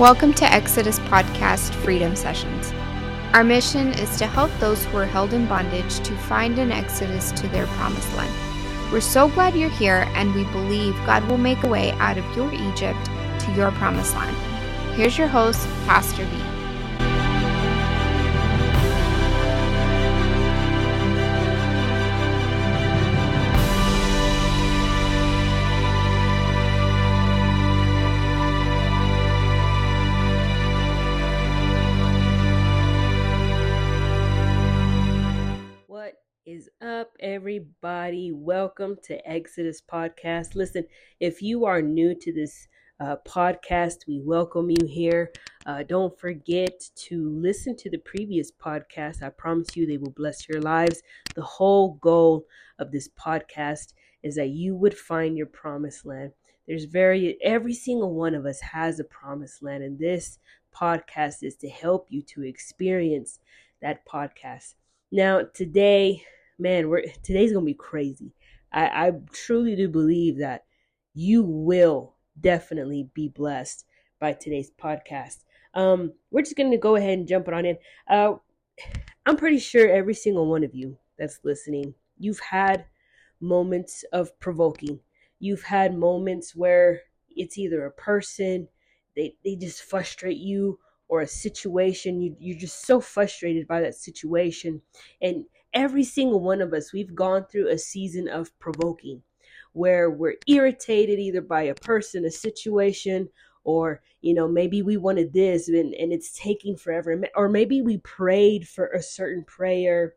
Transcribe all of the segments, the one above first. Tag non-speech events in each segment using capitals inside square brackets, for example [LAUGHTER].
Welcome to Exodus Podcast Freedom Sessions. Our mission is to help those who are held in bondage to find an exodus to their promised land. We're so glad you're here, and we believe God will make a way out of your Egypt to your promised land. Here's your host, Pastor B. everybody. Welcome to Exodus Podcast. Listen, if you are new to this uh, podcast, we welcome you here. Uh, don't forget to listen to the previous podcast. I promise you they will bless your lives. The whole goal of this podcast is that you would find your promised land. There's very, every single one of us has a promised land, and this podcast is to help you to experience that podcast. Now, today, man, we're today's gonna be crazy. I, I truly do believe that you will definitely be blessed by today's podcast. Um, we're just gonna go ahead and jump it on in. Uh, I'm pretty sure every single one of you that's listening, you've had moments of provoking. You've had moments where it's either a person, they, they just frustrate you, or a situation. You, you're just so frustrated by that situation. And every single one of us, we've gone through a season of provoking where we're irritated either by a person, a situation, or you know maybe we wanted this and, and it's taking forever or maybe we prayed for a certain prayer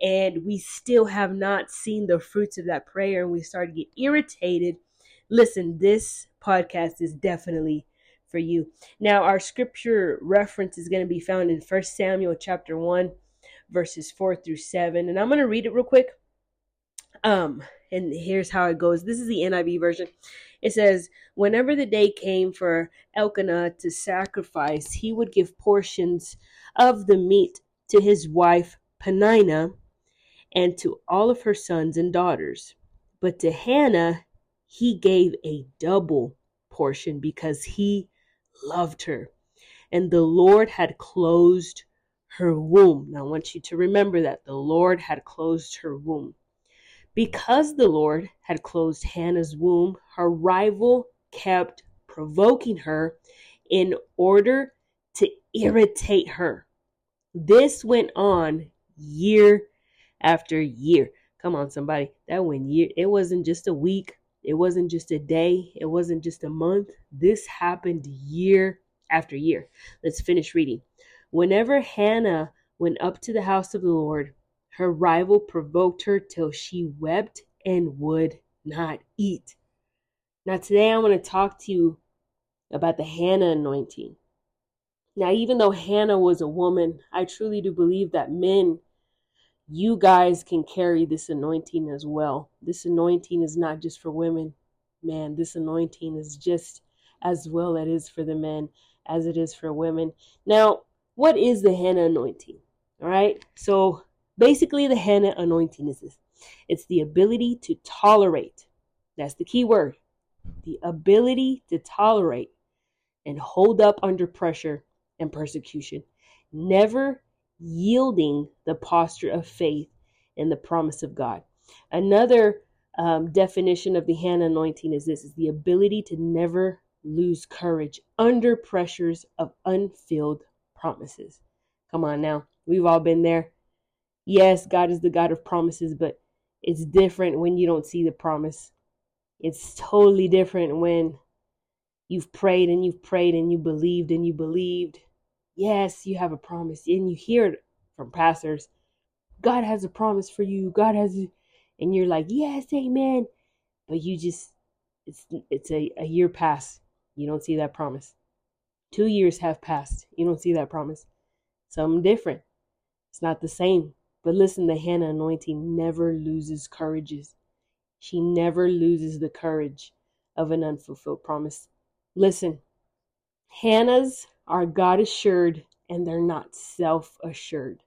and we still have not seen the fruits of that prayer and we start to get irritated listen this podcast is definitely for you now our scripture reference is going to be found in first samuel chapter 1 verses 4 through 7. And I'm going to read it real quick. Um, and here's how it goes. This is the NIV version. It says, Whenever the day came for Elkanah to sacrifice, he would give portions of the meat to his wife Peninnah and to all of her sons and daughters. But to Hannah, he gave a double portion because he loved her. And the Lord had closed her womb. Now, I want you to remember that the Lord had closed her womb. Because the Lord had closed Hannah's womb, her rival kept provoking her in order to irritate her. This went on year after year. Come on, somebody. That went year. It wasn't just a week. It wasn't just a day. It wasn't just a month. This happened year after year. Let's finish reading. Whenever Hannah went up to the house of the Lord, her rival provoked her till she wept and would not eat. Now, today I want to talk to you about the Hannah anointing. Now, even though Hannah was a woman, I truly do believe that men, you guys can carry this anointing as well. This anointing is not just for women. Man, this anointing is just as well it is for the men as it is for women. Now, what is the Hannah anointing? All right. So basically, the Hannah anointing is this it's the ability to tolerate. That's the key word. The ability to tolerate and hold up under pressure and persecution, never yielding the posture of faith in the promise of God. Another um, definition of the Hannah anointing is this is the ability to never lose courage under pressures of unfilled promises. Come on now. We've all been there. Yes, God is the God of promises, but it's different when you don't see the promise. It's totally different when you've prayed and you've prayed and you believed and you believed. Yes, you have a promise and you hear it from pastors. God has a promise for you. God has a, and you're like, "Yes, amen." But you just it's it's a, a year past. You don't see that promise. Two years have passed. You don't see that promise. Something different. It's not the same. But listen, the Hannah anointing never loses courages. She never loses the courage of an unfulfilled promise. Listen, Hannah's are God assured and they're not self assured.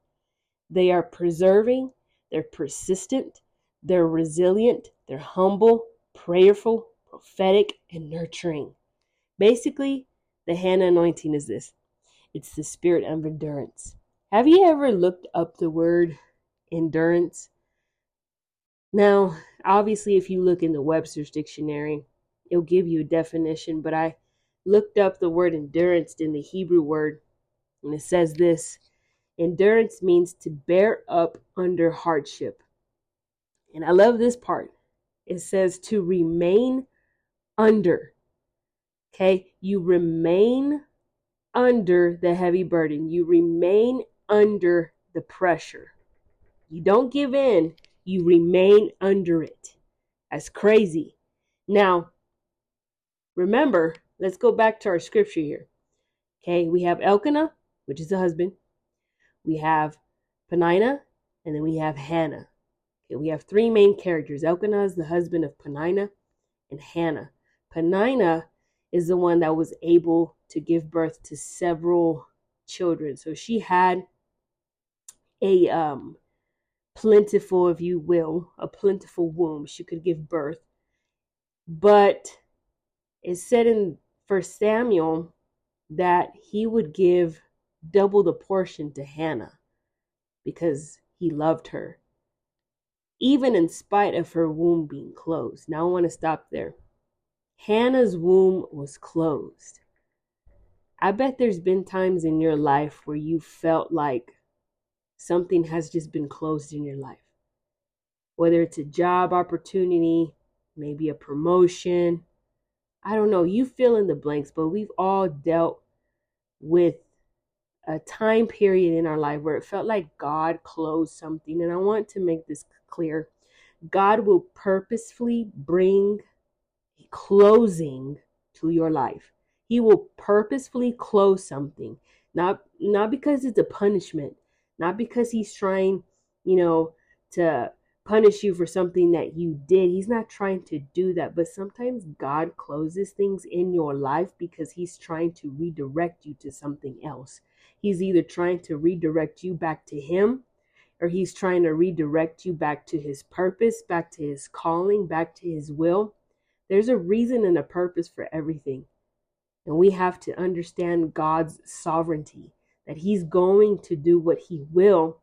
They are preserving, they're persistent, they're resilient, they're humble, prayerful, prophetic, and nurturing. Basically, The Hannah anointing is this it's the spirit of endurance. Have you ever looked up the word endurance? Now, obviously, if you look in the Webster's dictionary, it'll give you a definition, but I looked up the word endurance in the Hebrew word, and it says this endurance means to bear up under hardship. And I love this part. It says to remain under. Okay, you remain under the heavy burden, you remain under the pressure. You don't give in, you remain under it. That's crazy. Now, remember, let's go back to our scripture here. Okay, we have Elkanah, which is the husband. We have Penina, and then we have Hannah. Okay, we have three main characters. Elkanah is the husband of Penina, and Hannah. Penina is the one that was able to give birth to several children. So she had a um plentiful, if you will, a plentiful womb. She could give birth. But it said in First Samuel that he would give double the portion to Hannah because he loved her, even in spite of her womb being closed. Now I want to stop there. Hannah's womb was closed. I bet there's been times in your life where you felt like something has just been closed in your life. Whether it's a job opportunity, maybe a promotion, I don't know, you fill in the blanks, but we've all dealt with a time period in our life where it felt like God closed something. And I want to make this clear God will purposefully bring closing to your life. He will purposefully close something, not not because it's a punishment, not because he's trying, you know, to punish you for something that you did. He's not trying to do that. But sometimes God closes things in your life because he's trying to redirect you to something else. He's either trying to redirect you back to him or he's trying to redirect you back to his purpose, back to his calling, back to his will. There's a reason and a purpose for everything. And we have to understand God's sovereignty that He's going to do what He will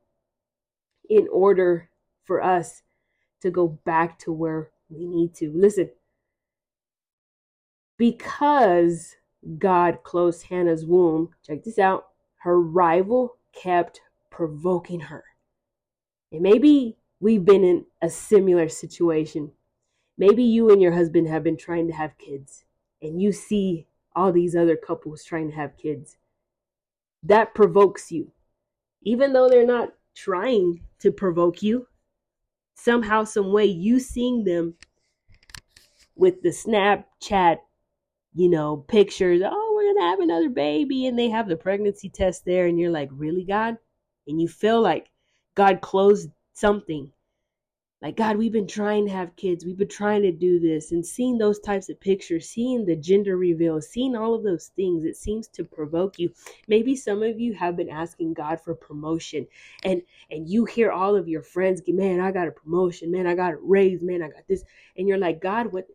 in order for us to go back to where we need to. Listen, because God closed Hannah's womb, check this out, her rival kept provoking her. And maybe we've been in a similar situation. Maybe you and your husband have been trying to have kids, and you see all these other couples trying to have kids that provokes you. Even though they're not trying to provoke you, somehow, some way, you seeing them with the Snapchat, you know, pictures, oh, we're to have another baby, and they have the pregnancy test there, and you're like, really, God? And you feel like God closed something like god we've been trying to have kids. We've been trying to do this. And seeing those types of pictures seeing the gender reveal seeing all of those things it seems to provoke you. Maybe some of you have been asking god for promotion and and you hear all of your friends man i got a promotion. Man i got a raise. Man i got this. And you're like god what?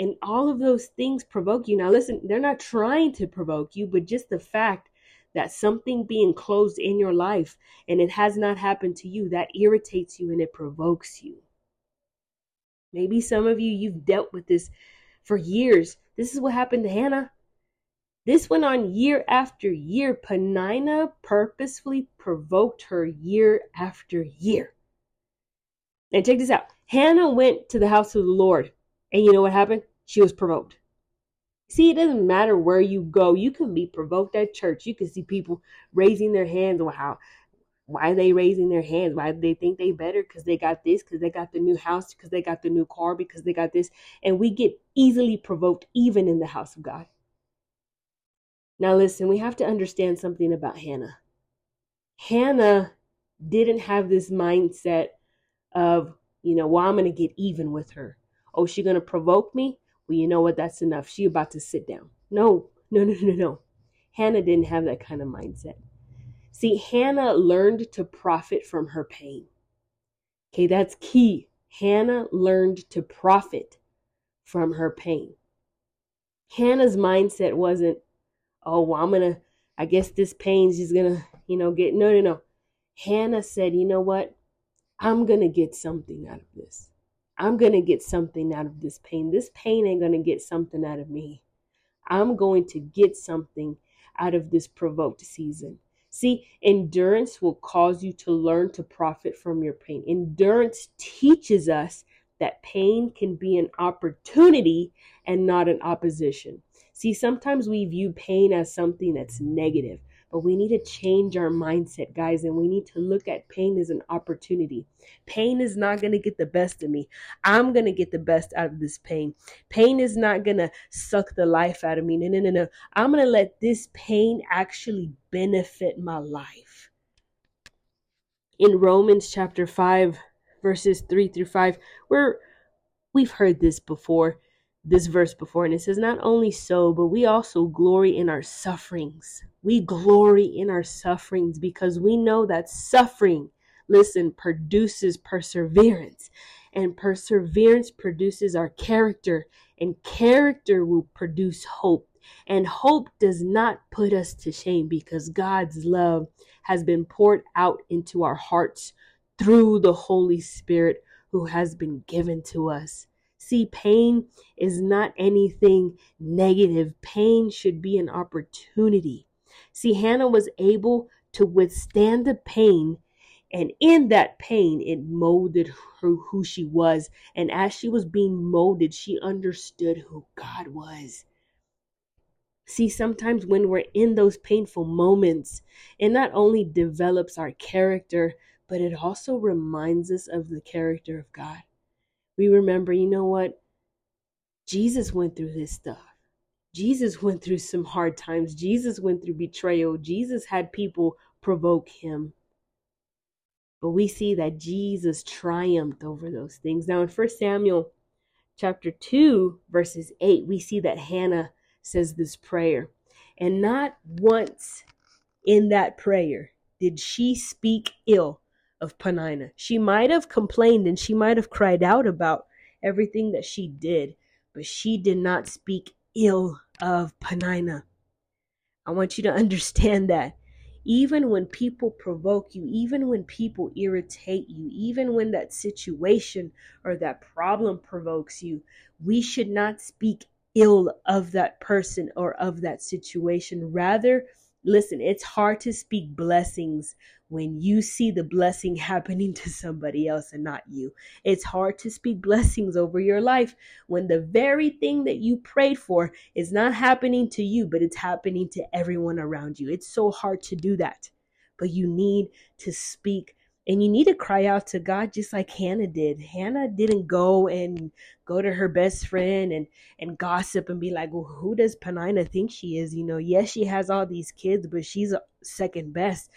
And all of those things provoke you. Now listen they're not trying to provoke you but just the fact that something being closed in your life and it has not happened to you, that irritates you and it provokes you. Maybe some of you, you've dealt with this for years. This is what happened to Hannah. This went on year after year. Penina purposefully provoked her year after year. And check this out Hannah went to the house of the Lord. And you know what happened? She was provoked. See, it doesn't matter where you go. You can be provoked at church. You can see people raising their hands. Wow, why are they raising their hands? Why do they think they better? Because they got this, because they got the new house, because they got the new car, because they got this. And we get easily provoked even in the house of God. Now, listen, we have to understand something about Hannah. Hannah didn't have this mindset of, you know, well, I'm going to get even with her. Oh, she going to provoke me? Well, you know what? That's enough. She about to sit down. No, no, no, no, no. Hannah didn't have that kind of mindset. See, Hannah learned to profit from her pain. Okay, that's key. Hannah learned to profit from her pain. Hannah's mindset wasn't, oh, well, I'm going to, I guess this pain's just going to, you know, get, no, no, no. Hannah said, you know what? I'm going to get something out of this. I'm going to get something out of this pain. This pain ain't going to get something out of me. I'm going to get something out of this provoked season. See, endurance will cause you to learn to profit from your pain. Endurance teaches us that pain can be an opportunity and not an opposition. See, sometimes we view pain as something that's negative, but we need to change our mindset, guys, and we need to look at pain as an opportunity. Pain is not going to get the best of me. I'm going to get the best out of this pain. Pain is not going to suck the life out of me. No, no, no, no. I'm going to let this pain actually benefit my life. In Romans chapter 5, verses 3 through 5, where we've heard this before this verse before, and it says, Not only so, but we also glory in our sufferings. We glory in our sufferings because we know that suffering, listen, produces perseverance, and perseverance produces our character, and character will produce hope. And hope does not put us to shame because God's love has been poured out into our hearts through the Holy Spirit who has been given to us. See, pain is not anything negative. Pain should be an opportunity. See, Hannah was able to withstand the pain, and in that pain, it molded her who she was. And as she was being molded, she understood who God was. See, sometimes when we're in those painful moments, it not only develops our character, but it also reminds us of the character of God we remember, you know what? Jesus went through this stuff. Jesus went through some hard times. Jesus went through betrayal. Jesus had people provoke him. But we see that Jesus triumphed over those things. Now in 1 Samuel chapter 2 verses 8, we see that Hannah says this prayer. And not once in that prayer did she speak ill of Penina. She might have complained and she might have cried out about everything that she did, but she did not speak ill of Penina. I want you to [LAUGHS] understand that even when people provoke you, even when people irritate you, even when that situation or that problem provokes you, we should not speak ill of that person or of that situation. Rather, listen, it's hard to speak blessings when you see the blessing happening to somebody else and not you. It's hard to speak blessings over your life when the very thing that you prayed for is not happening to you, but it's happening to everyone around you. It's so hard to do that. But you need to speak and you need to cry out to God just like Hannah did. Hannah didn't go and go to her best friend and and gossip and be like, "Well, who does Penina think she is?" You know, yes, she has all these kids, but she's second best.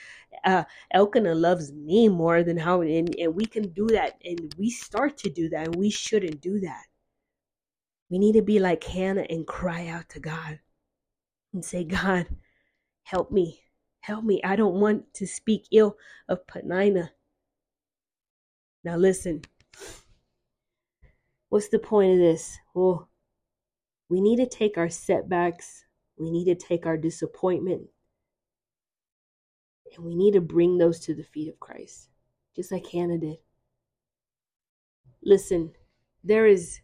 Uh, Elkanah loves me more than how, and, and we can do that, and we start to do that, and we shouldn't do that. We need to be like Hannah and cry out to God and say, "God, help me." Help me. I don't want to speak ill of Penina. Now, listen. What's the point of this? Well, we need to take our setbacks, we need to take our disappointment, and we need to bring those to the feet of Christ, just like Hannah did. Listen, there is,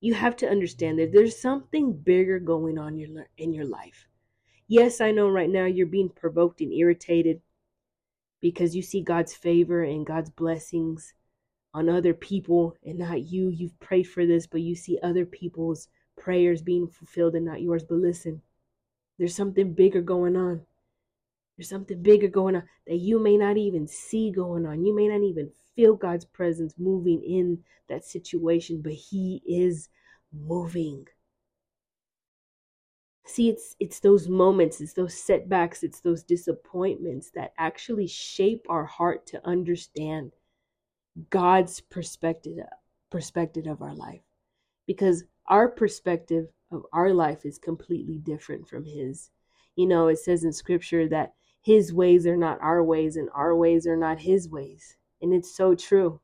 you have to understand that there's something bigger going on in your, in your life. Yes, I know right now you're being provoked and irritated because you see God's favor and God's blessings on other people and not you. You've prayed for this, but you see other people's prayers being fulfilled and not yours. But listen, there's something bigger going on. There's something bigger going on that you may not even see going on. You may not even feel God's presence moving in that situation, but He is moving. See, it's it's those moments, it's those setbacks, it's those disappointments that actually shape our heart to understand God's perspective perspective of our life. Because our perspective of our life is completely different from his. You know, it says in scripture that his ways are not our ways and our ways are not his ways. And it's so true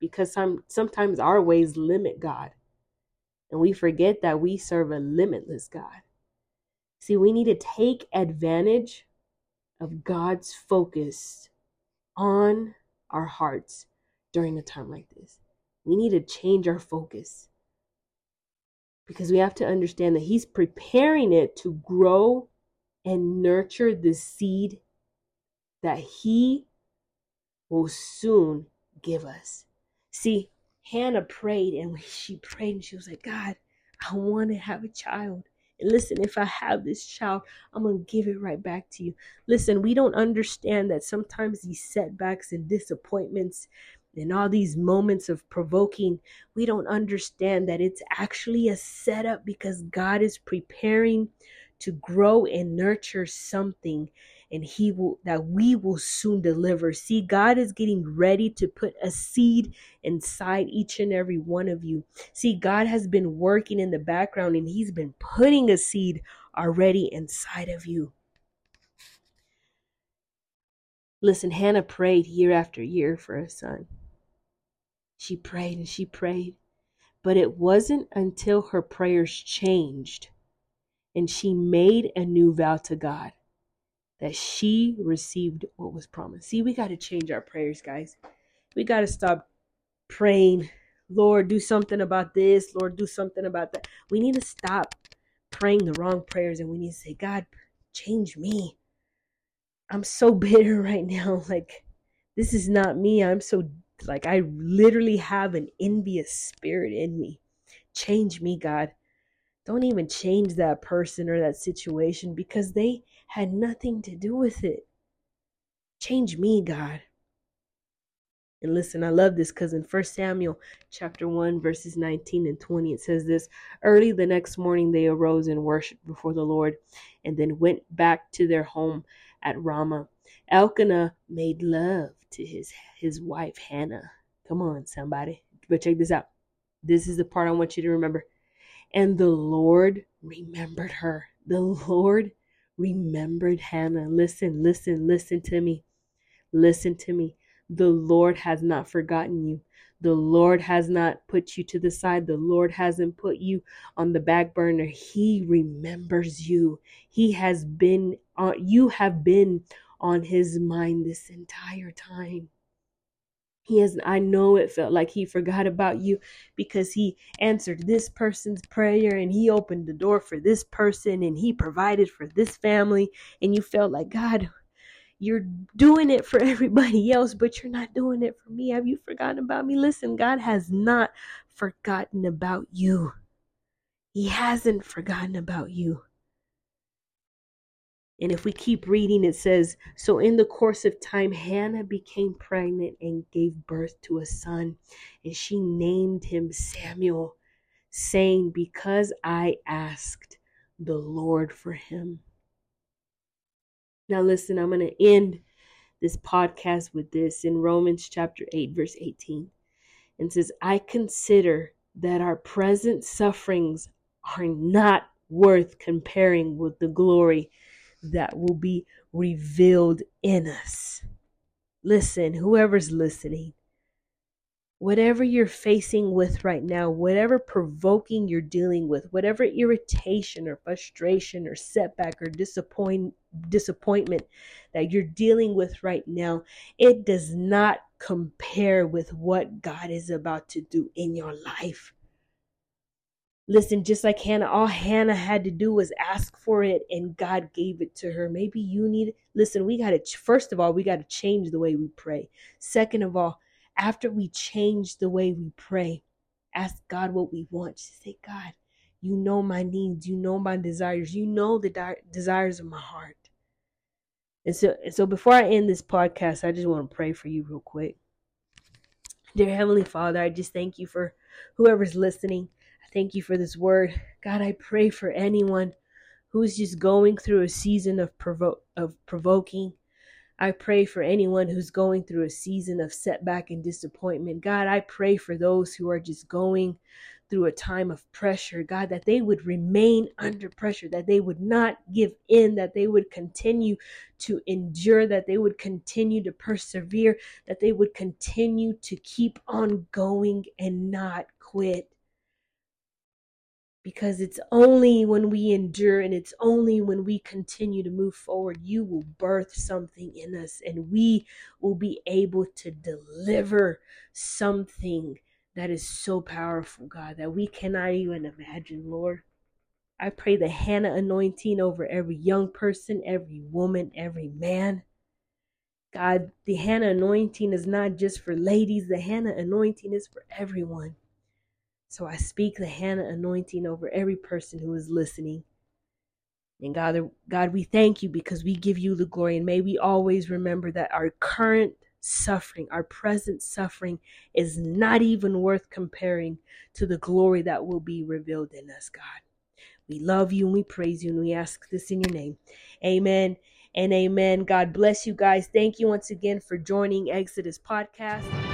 because some sometimes our ways limit God. And we forget that we serve a limitless God. See, we need to take advantage of God's focus on our hearts during a time like this. We need to change our focus because we have to understand that He's preparing it to grow and nurture the seed that He will soon give us. See, Hannah prayed and she prayed and she was like, God, I want to have a child. Listen, if I have this child, I'm going to give it right back to you. Listen, we don't understand that sometimes these setbacks and disappointments and all these moments of provoking, we don't understand that it's actually a setup because God is preparing to grow and nurture something and he will that we will soon deliver. See god is getting ready to put a seed inside each and every one of you. See god has been working in the background and he's been putting a seed already inside of you. Listen hannah prayed year after year for a son. She prayed and she prayed but it wasn't until her prayers changed and she made a new vow to God that she received what was promised. See, we got to change our prayers, guys. We got to stop praying, Lord, do something about this, Lord, do something about that. We need to stop praying the wrong prayers and we need to say, God, change me. I'm so [LAUGHS] bitter right now. Like, this is not me. I'm so, like, I literally have an envious spirit in me. Change me, God. Don't even change that person or that situation because they had nothing to do with it. Change me, God. And listen, I love this because in 1 Samuel chapter 1, verses 19 and 20, it says this Early the next morning they arose and worshiped before the Lord, and then went back to their home at Ramah. Elkanah made love to his his wife Hannah. Come on, somebody. But check this out. This is the part I want you to remember. And the Lord remembered her. The Lord remembered Hannah. Listen, listen, listen to me. Listen to me. The Lord has not forgotten you. The Lord has not put you to the side. The Lord hasn't put you on the back burner. He remembers you. He has been uh, you have been on his mind this entire time. He has, I know it felt like he forgot about you because he answered this person's prayer and he opened the door for this person and he provided for this family. And you felt like, God, you're doing it for [LAUGHS] everybody else, but you're not doing it for me. Have you forgotten about me? Listen, God has not forgotten about you. He hasn't forgotten about you. And if we keep reading, it says So in the course of time, Hannah became pregnant and gave birth to a son, and she named him Samuel, saying, Because I asked the Lord for him. Now, listen, I'm going to end this podcast with this in Romans chapter 8, verse 18. And says, I consider that our present sufferings are not worth comparing with the glory that will be revealed in us. Listen, whoever's listening, whatever you're facing with right now, whatever provoking you're dealing with, whatever irritation or frustration or setback or disappoint disappointment that you're dealing with right now, it does not compare with what God is about to do in your life. Listen, just like Hannah, all Hannah had to do was ask for it and God gave it to her. Maybe you need, listen, we got to, first of all, we got to change the way we pray. Second of all, after we change the way we pray, ask God what we want. Just say, God, you know my needs, you know my desires, you know the di- desires of my heart. And so, and so before I end this podcast, I just want to pray for you real quick. Dear Heavenly Father, I just thank you for whoever's listening. Thank you for this word. God, I pray for anyone who's just going through a season of provo- of provoking. I pray for anyone who's going through a season of setback and disappointment. God, I pray for those who are just going through a time of pressure, God, that they would remain under pressure, that they would not give in, that they would continue to endure, that they would continue to persevere, that they would continue to keep on going and not quit. Because it's only when we endure and it's only when we continue to move forward you will birth something in us and we will be able to deliver something that is so powerful god that we cannot even imagine lord. I pray the hannah anointing over every young person every woman every man. God the hannah anointing is not just for ladies. The hannah anointing is for everyone so I speak the Hannah anointing over every person who is listening. And God, God, we thank you because we give you the glory. And may we always remember that our current suffering, our present suffering, is not even worth comparing to the glory that will be revealed in us, God. We love you and we praise you and we ask this in your name. Amen and amen. God bless you guys. Thank you once again for joining Exodus Podcast.